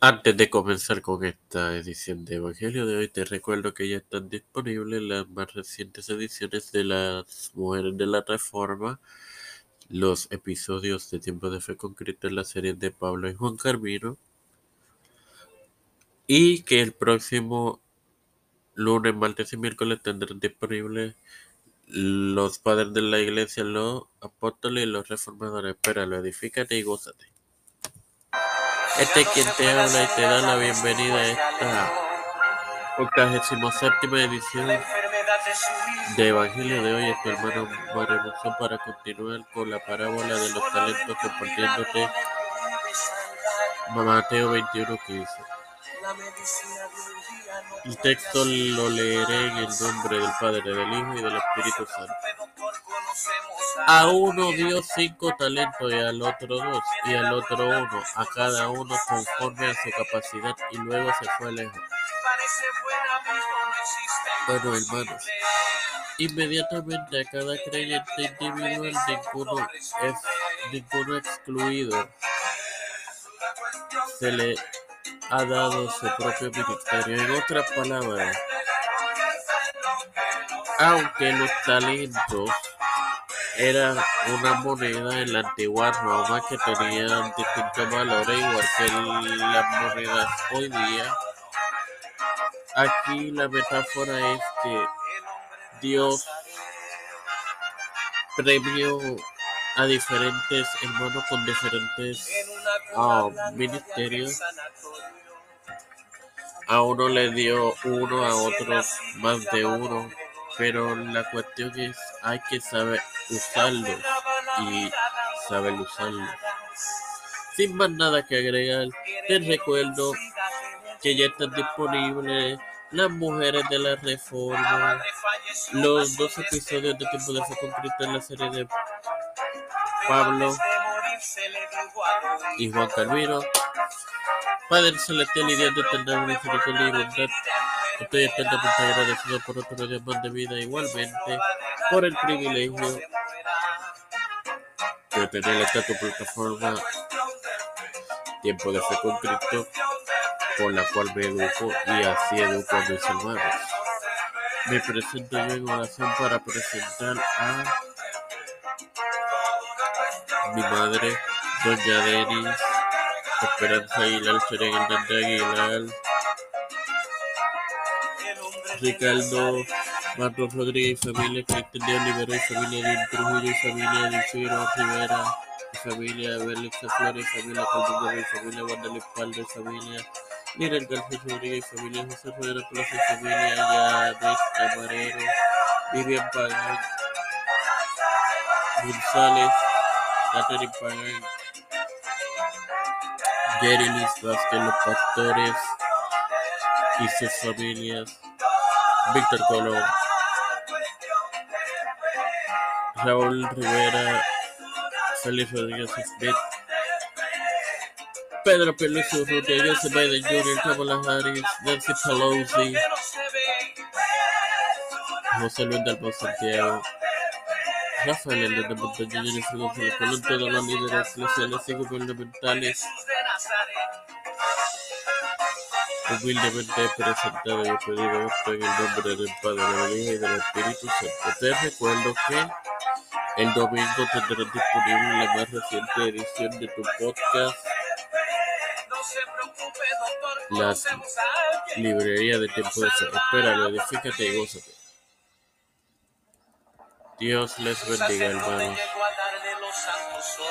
Antes de comenzar con esta edición de Evangelio de hoy, te recuerdo que ya están disponibles las más recientes ediciones de las Mujeres de la Reforma, los episodios de Tiempo de Fe Concreto en la serie de Pablo y Juan Carmino, y que el próximo lunes, martes y miércoles tendrán disponibles los padres de la iglesia, los apóstoles y los reformadores. Espéralo, edifícate y gózate. Este es quien te habla y te da la bienvenida a esta 87 edición de Evangelio de hoy. Es tu hermano Mario Monzón para continuar con la parábola de los talentos compartiéndote Mateo 21, 15. El texto lo leeré en el nombre del Padre, del Hijo y del Espíritu Santo. A uno dio cinco talentos y al otro dos, y al otro uno, a cada uno conforme a su capacidad, y luego se fue lejos. Bueno, hermanos, inmediatamente a cada creyente individual, ninguno es ninguno excluido, se le ha dado su propio ministerio. En otras palabras, aunque los talentos eran una moneda en la antigua Roma que tenían distintos valores, igual que las monedas hoy día, aquí la metáfora es que Dios premió a diferentes hermanos con diferentes uh, ministerios. A uno le dio uno, a otros más de uno, pero la cuestión es hay que saber usarlo y saber usarlo. Sin más nada que agregar, te recuerdo que ya están disponibles las mujeres de la reforma, los dos episodios de Tiempo de Fe con Cristo en la serie de Pablo y Juan Calvino. Padre celestial y Dios de eterna misericordia y bondad, estoy eternamente agradecido por otro día más de vida, igualmente por el privilegio de tener esta tu plataforma Tiempo de Fe con Cristo, por la cual me educo y así educo a mis hermanos. Me presento yo en oración para presentar a mi madre, Doña Denis Esperanza Aguilar, Hernández Aguilar, Ricardo Marcos Rodríguez familia, Cristian de Olivera y familia de Trujillo y familia Figueroa Rivera y familia Bélix Flores y familia Calderón y familia Guadalupe Paldo y familia Miguel García Rodríguez y familia José Rodríguez Plaza y familia Yanis Camarero, Vivian Pagán, González, Catherine Pagán, Jerry Liz Vázquez, los pastores y sus familias, Víctor Colón, Raúl Rivera, Félix Rodríguez Smith, Pedro Peluso Urrutia, Joseph Biden Jr., Kamala Harris, Nancy Pelosi, José Luis del Santiago, Rafael Hernández Jennifer González Colón, todos los líderes y gubernamentales humildemente he presentado y pedido esto en el nombre del Padre, del Hijo y del Espíritu Santo. Te recuerdo que el domingo tendrás disponible la más reciente edición de tu podcast, las librerías de tiempo de ser. Espéralo, edifícate y gózate. Dios les bendiga, hermanos.